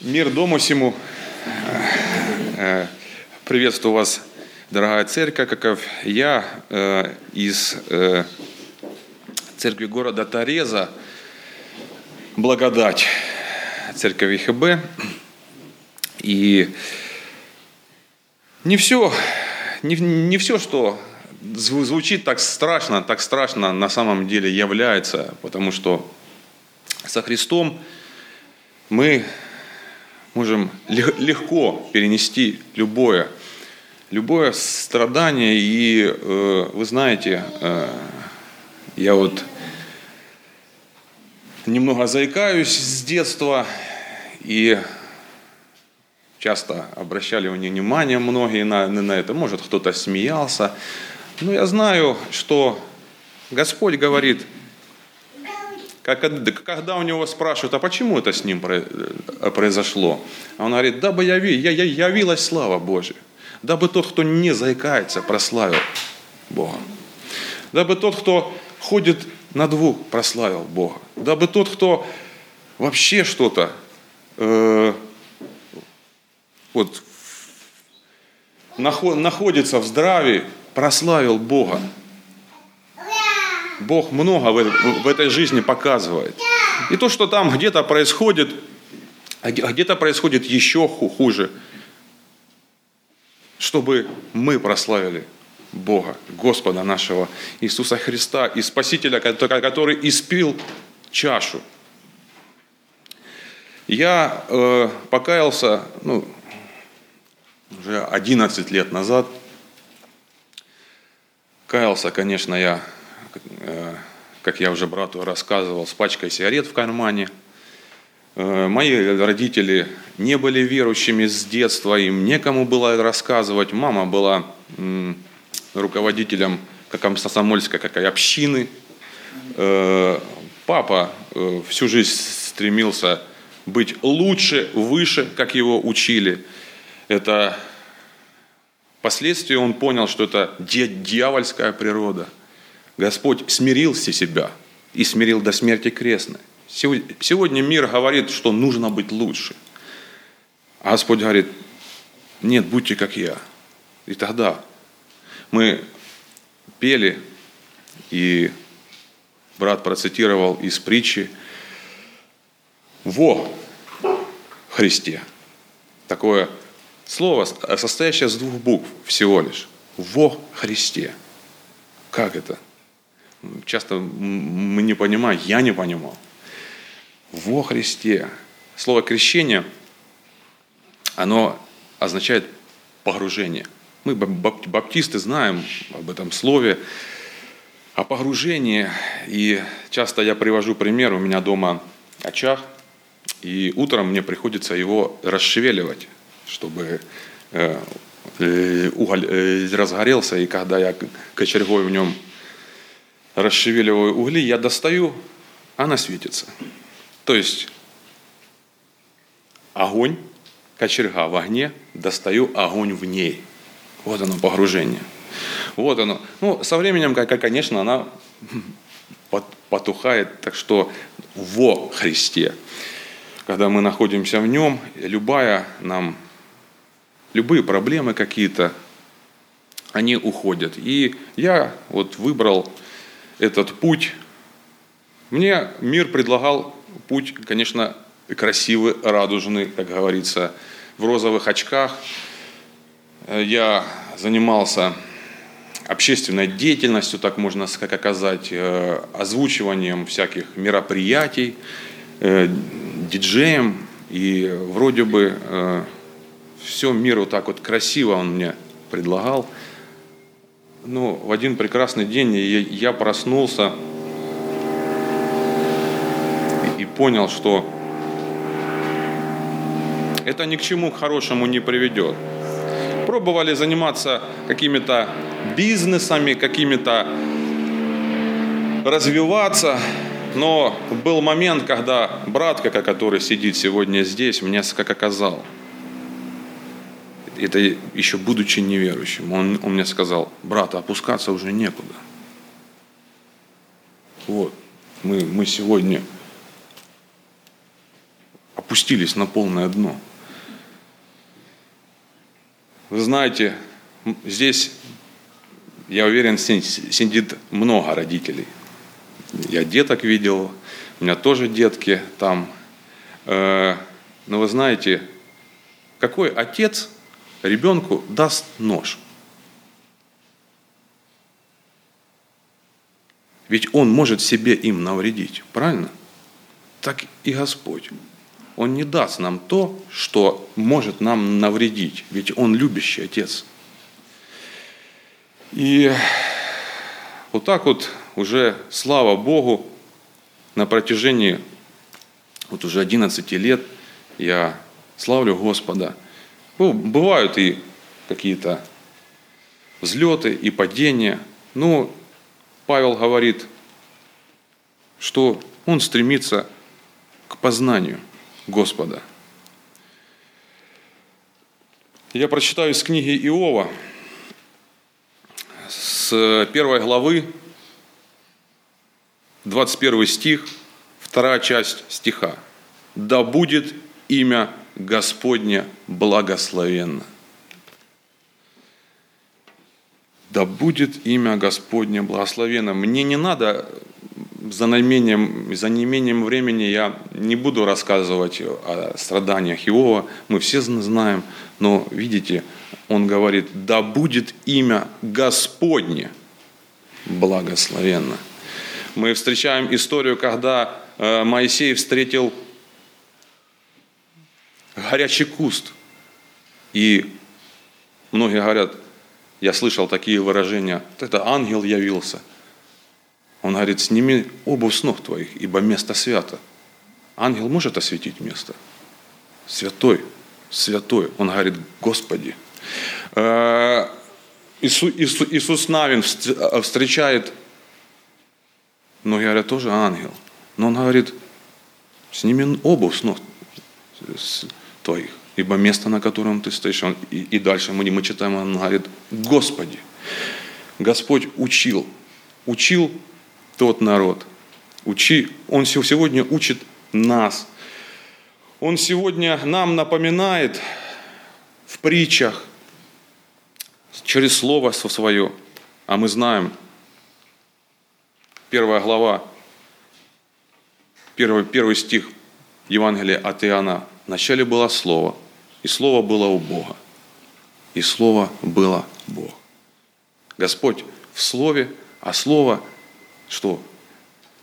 Мир дому всему. Э, Приветствую вас, дорогая церковь, как я э, из э, церкви города Тореза, благодать церковь ИХБ. И не все, не, не все, что зву- звучит так страшно, так страшно на самом деле является, потому что со Христом мы можем лег- легко перенести любое, любое страдание. И э, вы знаете, э, я вот немного заикаюсь с детства, и часто обращали внимание многие на, на это. Может, кто-то смеялся. Но я знаю, что Господь говорит, когда у него спрашивают, а почему это с ним э, произошло? А он говорит, дабы яви, я, я, явилась слава Божия, дабы тот, кто не заикается, прославил Бога. Дабы тот, кто ходит на двух, прославил Бога. Дабы тот, кто вообще что-то э, вот, нахо- находится в здравии, прославил Бога. Бог много в, в этой жизни показывает. И то, что там где-то происходит, а а где-то происходит еще ху- хуже, чтобы мы прославили Бога, Господа нашего Иисуса Христа и Спасителя, который испил чашу. Я э, покаялся, ну, уже 11 лет назад. Каялся, конечно, я, как я уже брату рассказывал, с пачкой сигарет в кармане. Э, Мои родители не были верующими с детства, им некому было рассказывать. Мама была руководителем как комсомольской какой общины. Э, Папа э, всю жизнь стремился быть лучше, выше, как его учили. Это Впоследствии он понял, что это дьявольская природа. Господь смирился себя и смирил до смерти крестной. Сего- Сегодня мир говорит, что нужно быть лучше. А Господь говорит, нет, будьте как я. И тогда мы пели, и брат процитировал из притчи «Во Христе». Такое слово, состоящее из двух букв всего лишь. Во Христе. Как это? Часто мы не понимаем, я не понимал. Во Христе. Слово крещение, оно означает погружение. Мы, бап- бап- баптисты, знаем об этом слове, о погружении. И часто я привожу пример, у меня дома очаг, и утром мне приходится его расшевеливать, чтобы э, э, уголь э, разгорелся, и когда я кочергой в нем расшевеливаю угли, я достаю, она светится. То есть огонь, кочерга в огне, достаю огонь в ней. Вот оно погружение. Вот оно. Ну, со временем, конечно, она пот- потухает, так что во Христе. Когда мы находимся в нем, любая нам, любые проблемы какие-то, они уходят. И я вот выбрал этот путь. Мне мир предлагал путь, конечно, красивый, радужный, как говорится, в розовых очках. Э, Я занимался общественной деятельностью, так можно как оказать, э, озвучиванием всяких мероприятий, э, диджеем. И вроде бы все мир вот так вот красиво он мне предлагал. Но в один прекрасный день я- проснулся и- понял, что это ни к чему хорошему не приведет. Пробовали заниматься какими-то бизнесами, какими-то развиваться, но был момент, когда брат, как- который сидит сегодня здесь, мне как оказал, это еще будучи неверующим, он, он мне сказал, брат, опускаться уже некуда. Вот, мы, мы сегодня опустились на полное дно. Вы знаете, здесь, я уверен, сидит много родителей. Я деток видел, у меня тоже детки там. Э, но вы знаете, какой отец ребенку даст нож? Ведь он может себе им навредить, правильно? Так и Господь. Он не даст нам то, что может нам навредить, ведь Он любящий Отец. И вот так вот уже, слава Богу, на протяжении вот уже 11 лет я славлю Господа. Ну, бывают и какие-то взлеты и падения. Но Павел говорит, что он стремится к познанию Господа. Я прочитаю из книги Иова с первой главы, 21 стих, вторая часть стиха. «Да будет имя Господне благословенно». Да будет имя Господне благословенно. Мне не надо за неимением, за неимением времени я не буду рассказывать о страданиях Иова, мы все знаем, но видите, он говорит, да будет имя Господне благословенно. Мы встречаем историю, когда э, Моисей встретил горячий куст. И многие говорят, я слышал такие выражения, это ангел явился. Он говорит, сними обувь с ног твоих, ибо место свято. Ангел может осветить место? Святой, святой. Он говорит, Господи. Э, Иисус Навин встречает, многие говорят, тоже ангел. Но он говорит, сними обувь с ног твоих, ибо место, на котором ты стоишь, он, и, и дальше мы, мы читаем, он говорит, Господи, Господь учил, учил тот народ. Учи, он сегодня учит нас. Он сегодня нам напоминает в притчах, через Слово свое, а мы знаем, первая глава, первый, первый стих Евангелия от Иоанна. Вначале было Слово, и Слово было у Бога, и Слово было Бог. Господь в Слове, а Слово что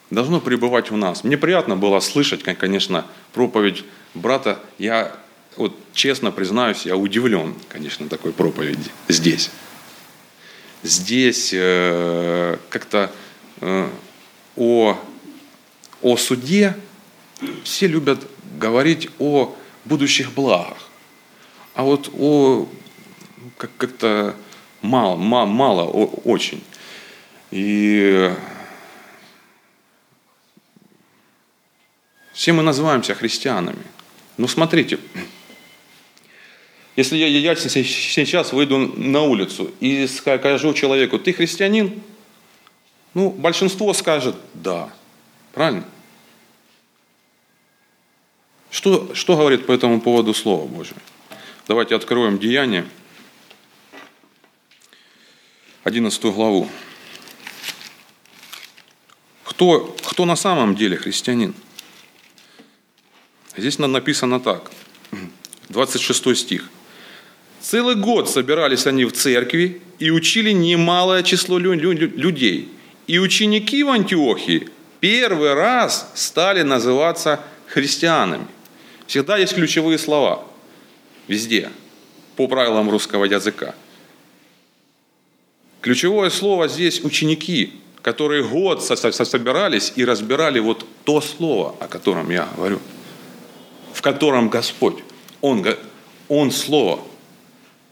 должно пребывать в нас. Мне приятно было слышать, конечно, проповедь брата. Я вот честно признаюсь, я удивлен, конечно, такой проповеди здесь. Здесь э, как-то э, о, о суде все любят говорить о будущих благах. А вот о как- как-то мало, мало, мало очень. И Все мы называемся христианами. Ну смотрите, если я, я сейчас выйду на улицу и скажу человеку, ты христианин? Ну, большинство скажет да. Правильно? Что, что говорит по этому поводу Слово Божие? Давайте откроем Деяние, 11 главу. Кто, кто на самом деле христианин? Здесь написано так, 26 стих. Целый год собирались они в церкви и учили немалое число людей. И ученики в Антиохии первый раз стали называться христианами. Всегда есть ключевые слова. Везде. По правилам русского языка. Ключевое слово здесь ученики, которые год собирались и разбирали вот то слово, о котором я говорю – в котором Господь, Он, Он Слово.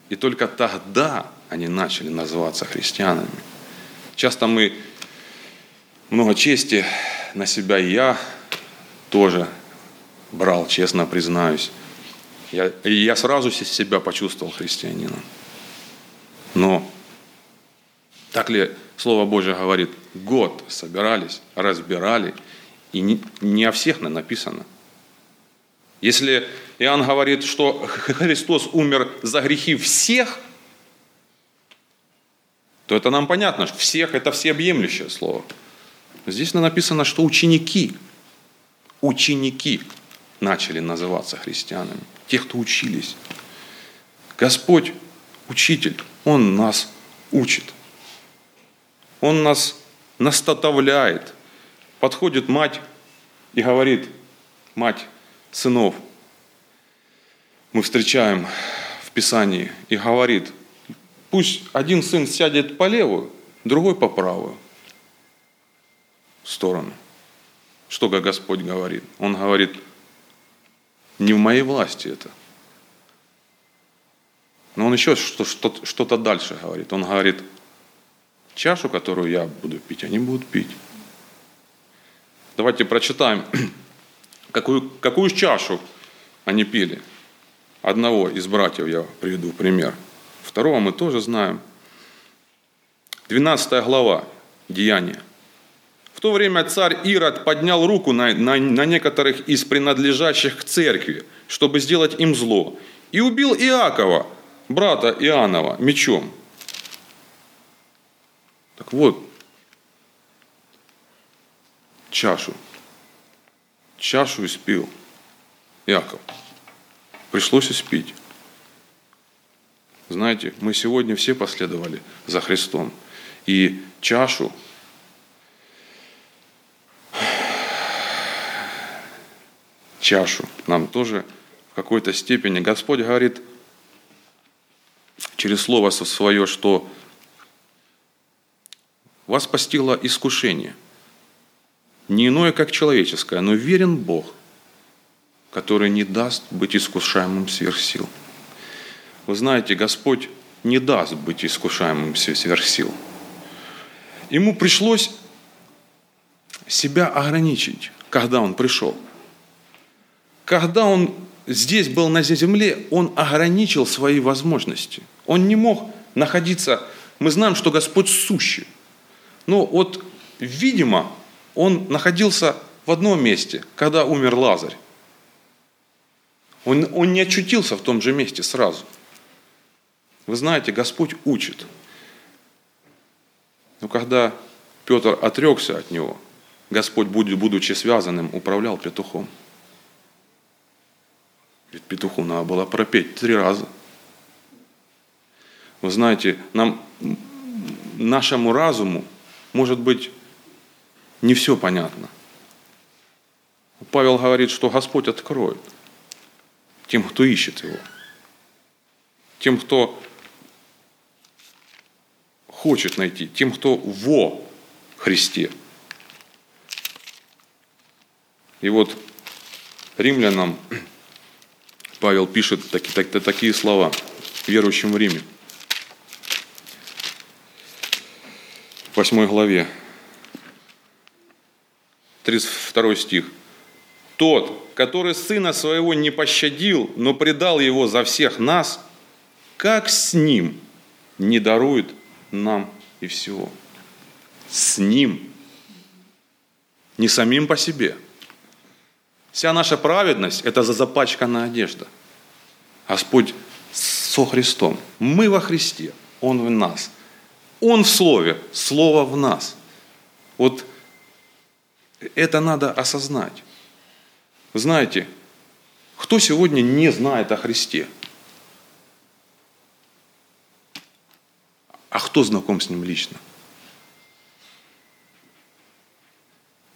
И только тогда они начали называться христианами. Часто мы много чести на себя, и я тоже брал, честно признаюсь. Я, я сразу себя почувствовал христианином. Но так ли Слово Божье говорит, год собирались, разбирали, и не, не о всех написано – Если Иоанн говорит, что Христос умер за грехи всех, то это нам понятно, что всех – это всеобъемлющее слово. Здесь написано, что ученики, ученики начали называться христианами, те, кто учились. Господь, учитель, Он нас учит. Он нас наставляет. Подходит мать и говорит, мать сынов, мы встречаем в Писании, и говорит, пусть один сын сядет по левую, другой по правую сторону. Что Господь говорит? Он говорит, не в моей власти это. Но он еще что-то дальше говорит. Он говорит, чашу, которую я буду пить, они будут пить. Давайте прочитаем, какую, какую чашу они пили. Одного из братьев я приведу пример. Второго мы тоже знаем. 12 глава Деяния. В то время царь Ирод поднял руку на, на, на некоторых из принадлежащих к церкви, чтобы сделать им зло, и убил Иакова, брата Иоаннова, мечом. Так вот, чашу. Чашу испил Яков. Пришлось испить. Знаете, мы сегодня все последовали за Христом. И чашу чашу нам тоже в какой-то степени Господь говорит через Слово свое, что вас постигло искушение, не иное, как человеческое, но верен Бог, который не даст быть искушаемым сверх сил. Вы знаете, Господь не даст быть искушаемым сверх сил. Ему пришлось себя ограничить, когда он пришел. Когда он здесь был на земле, он ограничил свои возможности. Он не мог находиться, мы знаем, что Господь сущий. Но вот, видимо, он находился в одном месте, когда умер Лазарь. Он, он не очутился в том же месте сразу. Вы знаете, Господь учит. Но когда Петр отрекся от него, Господь, будучи связанным, управлял петухом. Ведь петуху надо было пропеть три раза. Вы знаете, нам, нашему разуму может быть, не все понятно. Павел говорит, что Господь откроет тем, кто ищет Его. Тем, кто хочет найти, тем, кто во Христе. И вот римлянам Павел пишет такие, так, такие слова верующим в Риме – 8 главе, 32 стих. «Тот, который сына своего не пощадил, но предал его за всех нас, как с ним не дарует нам и всего?» С ним, не самим по себе. Вся наша праведность – это за запачканная одежда. Господь со Христом. Мы во Христе, Он в нас – он в Слове, Слово в нас. Вот это надо осознать. знаете, кто сегодня не знает о Христе? А кто знаком с Ним лично?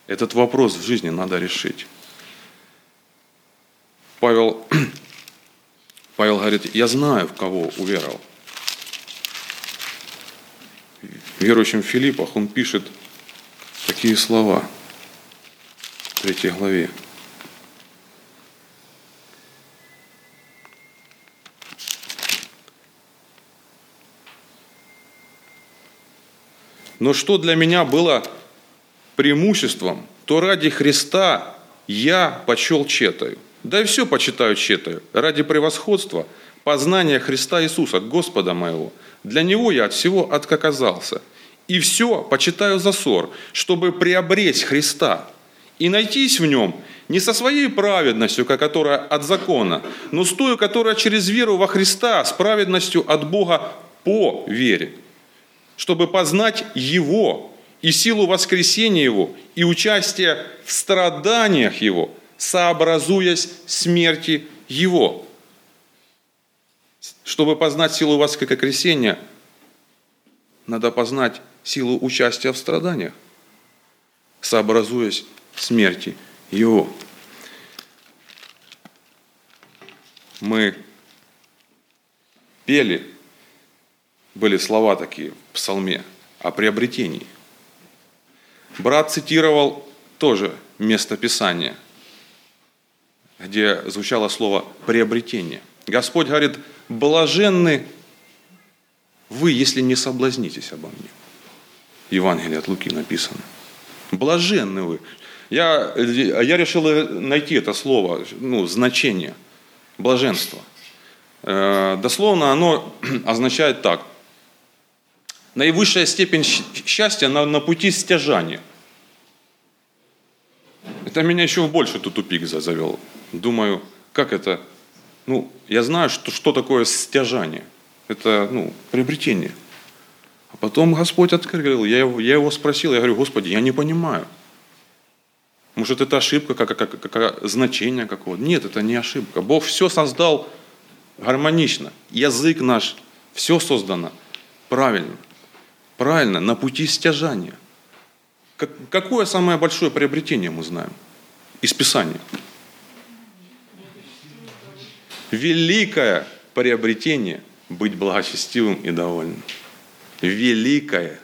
Этот вопрос в жизни надо решить. Павел, говорит, я знаю, в кого уверовал верующим в Филиппах, он пишет такие слова в третьей главе. Но что для меня было преимуществом, то ради Христа я почел четаю. Да и все почитаю четаю. Ради превосходства, познания Христа Иисуса, Господа моего – для него я от всего отказался. И все почитаю за ссор, чтобы приобреть Христа и найтись в нем, не со своей праведностью, которая от закона, но с той, которая через веру во Христа, с праведностью от Бога по вере, чтобы познать Его и силу воскресения Его, и участие в страданиях Его, сообразуясь смерти Его. Чтобы познать силу воскресения, надо познать силу участия в страданиях, сообразуясь смерти Его. Мы пели, были слова такие в псалме о приобретении. Брат цитировал тоже место Писания, где звучало слово «приобретение». Господь говорит, блаженны вы, если не соблазнитесь обо мне. Евангелие от Луки написано. Блаженны вы. Я, я решил найти это слово, ну, значение, блаженство. Э, дословно оно означает так. Наивысшая степень счастья на, на пути стяжания. Это меня еще в больший тут тупик завел. Думаю, как это? Ну, я знаю, что, что такое стяжание. Это, ну, приобретение. А потом Господь открыл, я его, я его спросил, я говорю, Господи, я не понимаю. Может, это ошибка, как, как, как, как значение какого-то. Нет, это не ошибка. Бог все создал гармонично. Язык наш, все создано правильно. Правильно, на пути стяжания. Как, какое самое большое приобретение мы знаем из Писания? Великое приобретение – быть благочестивым и довольным. Великое.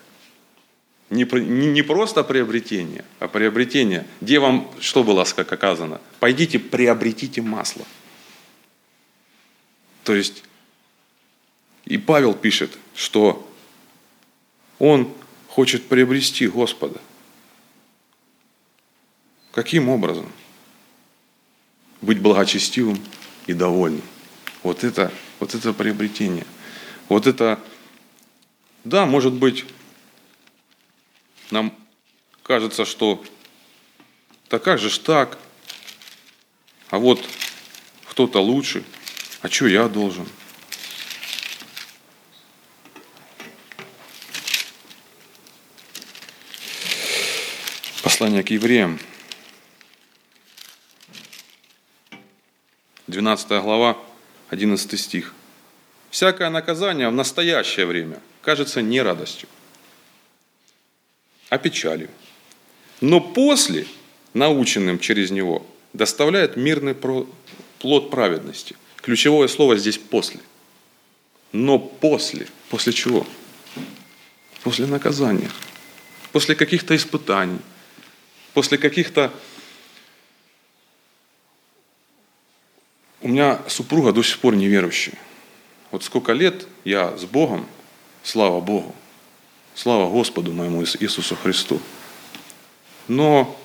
Не, не, не просто приобретение, а приобретение. Где вам что было как оказано? Пойдите, приобретите масло. То есть, и Павел пишет, что он хочет приобрести Господа. Каким образом? Быть благочестивым и довольным. Вот это, вот это приобретение. Вот это, да, может быть, нам кажется, что да как же ж так? А вот кто-то лучше, а что я должен? Послание к евреям, 12 глава, 11 стих. «Всякое наказание в настоящее время кажется не радостью, а печалью. Но после, наученным через него, доставляет мирный плод праведности. Ключевое слово здесь «после». Но после. После чего? После наказания. После каких-то испытаний. После каких-то... меня супруга до сих пор неверующая. Вот сколько лет я с Богом, слава Богу, слава Господу моему Иисусу Христу. Но,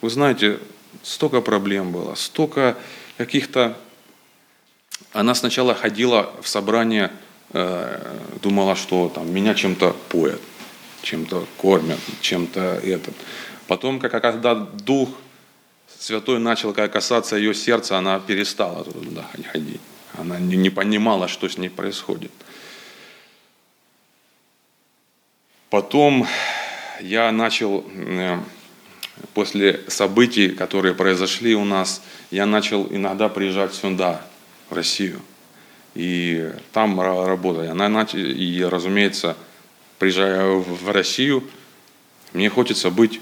вы знаете, столько проблем было, столько каких-то она сначала ходила в собрание, э, думала, что там меня чем-то поят, чем-то кормят, чем-то этот. Потом, как, когда Дух Святой начал касаться ее сердца, она перестала туда ходить. Она не, понимала, что с ней происходит. Потом я начал, э, после событий, которые произошли у нас, я начал иногда приезжать сюда, в Россию. И там работаю. И, разумеется, приезжая в Россию, мне хочется быть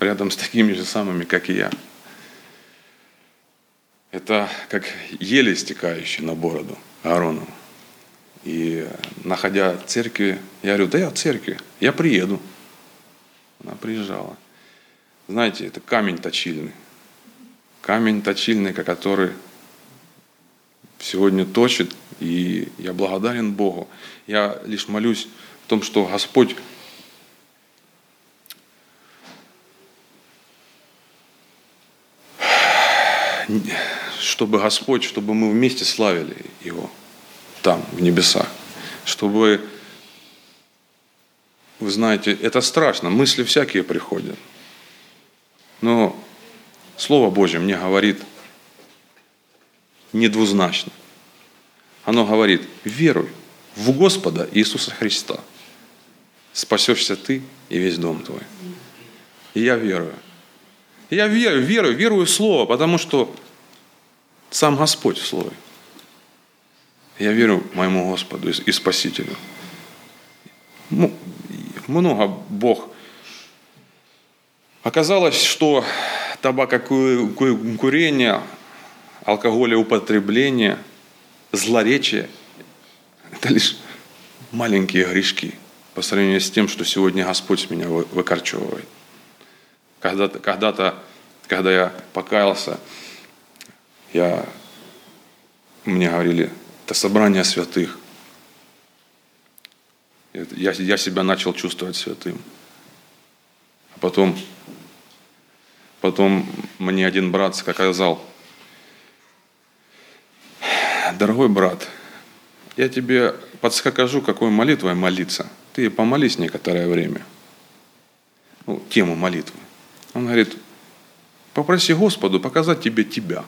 рядом с такими же самыми, как и я. Это как еле стекающий на бороду Аарону. И находя церкви, я говорю, да я в церкви, я приеду. Она приезжала. Знаете, это камень точильный. Камень точильный, который сегодня точит, и я благодарен Богу. Я лишь молюсь в том, что Господь чтобы Господь, чтобы мы вместе славили Его там, в небесах. Чтобы, вы знаете, это страшно, мысли всякие приходят. Но Слово Божье мне говорит недвузначно. Оно говорит, веруй в Господа Иисуса Христа. Спасешься ты и весь дом твой. И я верую. Я верю, верую, верую в Слово, потому что сам Господь в Слове. Я верю моему Господу и Спасителю. Много Бог. Оказалось, что табакокурение, алкоголеупотребление, злоречие – это лишь маленькие грешки по сравнению с тем, что сегодня Господь меня выкорчевывает. Когда-то, когда-то, когда я покаялся, я, мне говорили, это собрание святых. Я, я себя начал чувствовать святым. А потом, потом мне один брат сказал, дорогой брат, я тебе подскажу, какой молитвой молиться. Ты помолись некоторое время. Ну, тему молитвы. Он говорит, попроси Господу показать тебе тебя.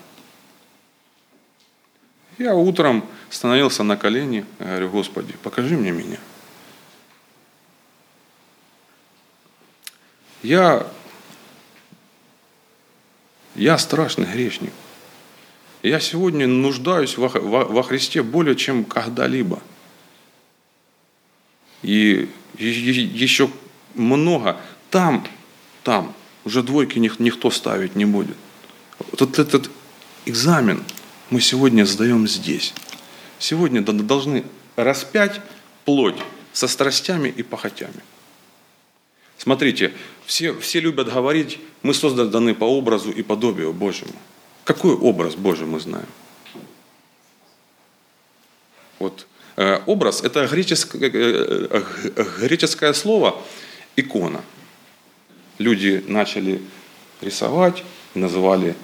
Я утром становился на колени, говорю, Господи, покажи мне меня. Я, я страшный грешник. Я сегодня нуждаюсь во, во, во Христе более, чем когда-либо. И еще много. Там, там уже двойки никто ставить не будет. Вот этот экзамен мы сегодня сдаем здесь. Сегодня должны распять плоть со страстями и похотями. Смотрите, все, все любят говорить, мы созданы по образу и подобию Божьему. Какой образ Божий мы знаем? Вот э, образ – это греческое, э, э, греческое слово «икона» люди начали рисовать, называли...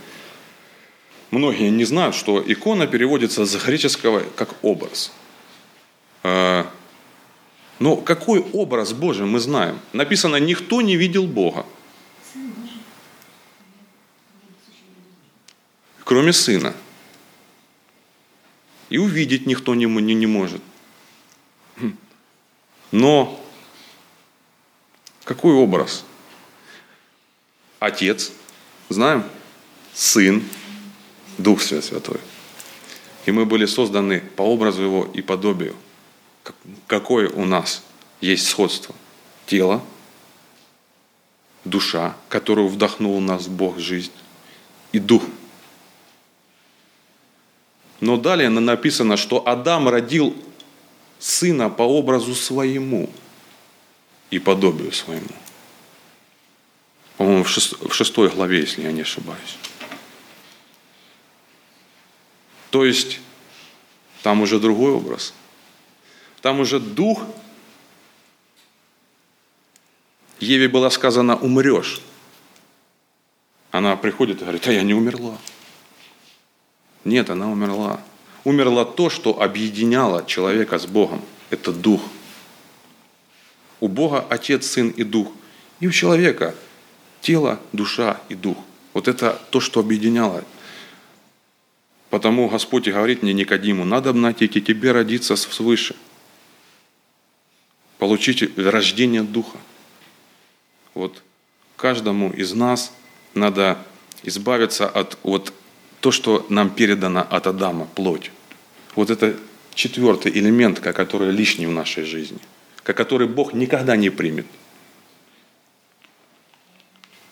Многие не знают, что икона переводится с греческого как образ. А, но какой образ Божий мы знаем? Написано, никто не видел Бога. Кроме Сына. И увидеть никто не, не, не может. Хм. Но какой образ? Отец, знаем, Сын, Дух Святой. И мы были созданы по образу Его и подобию. Какое у нас есть сходство? Тело, душа, которую вдохнул в нас Бог жизнь, и дух. Но далее написано, что Адам родил сына по образу своему и подобию своему по-моему, в шестой главе, если я не ошибаюсь. То есть там уже другой образ. Там уже дух. Еве было сказано, умрешь. Она приходит и говорит, а я не умерла. Нет, она умерла. Умерла то, что объединяло человека с Богом. Это дух. У Бога Отец, Сын и Дух. И у человека тело, душа и дух. Вот это то, что объединяло. Потому Господь и говорит мне Никодиму, надо найти тебе родиться свыше, получить рождение духа. Вот каждому из нас надо избавиться от вот то, что нам передано от Адама, плоть. Вот это четвертый элемент, который лишний в нашей жизни, который Бог никогда не примет –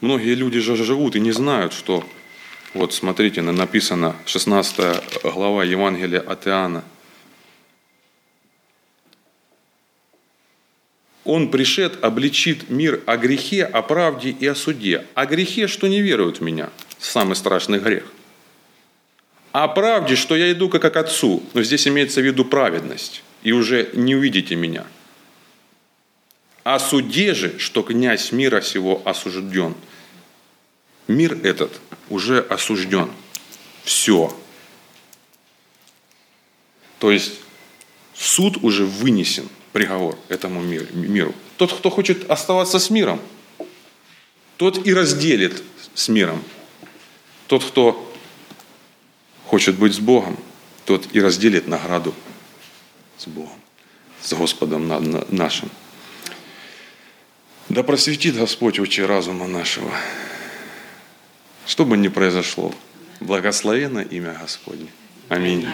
Многие люди же живут и не знают, что, вот смотрите, написано 16 глава Евангелия от Иоанна. Он пришед, обличит мир о грехе, о правде и о суде. О грехе, что не веруют в меня, самый страшный грех. О правде, что я иду как к Отцу, но здесь имеется в виду праведность, и уже не увидите меня. О суде же, что князь мира сего осужден – Мир этот уже осужден. Все. То есть суд уже вынесен, приговор этому миру. Тот, кто хочет оставаться с миром, тот и разделит с миром. тот, кто хочет быть с Богом, тот и разделит награду с Богом, с Господом нашим. Да просветит Господь очи разума нашего. Что бы ни произошло, благословено имя Господне. Аминь.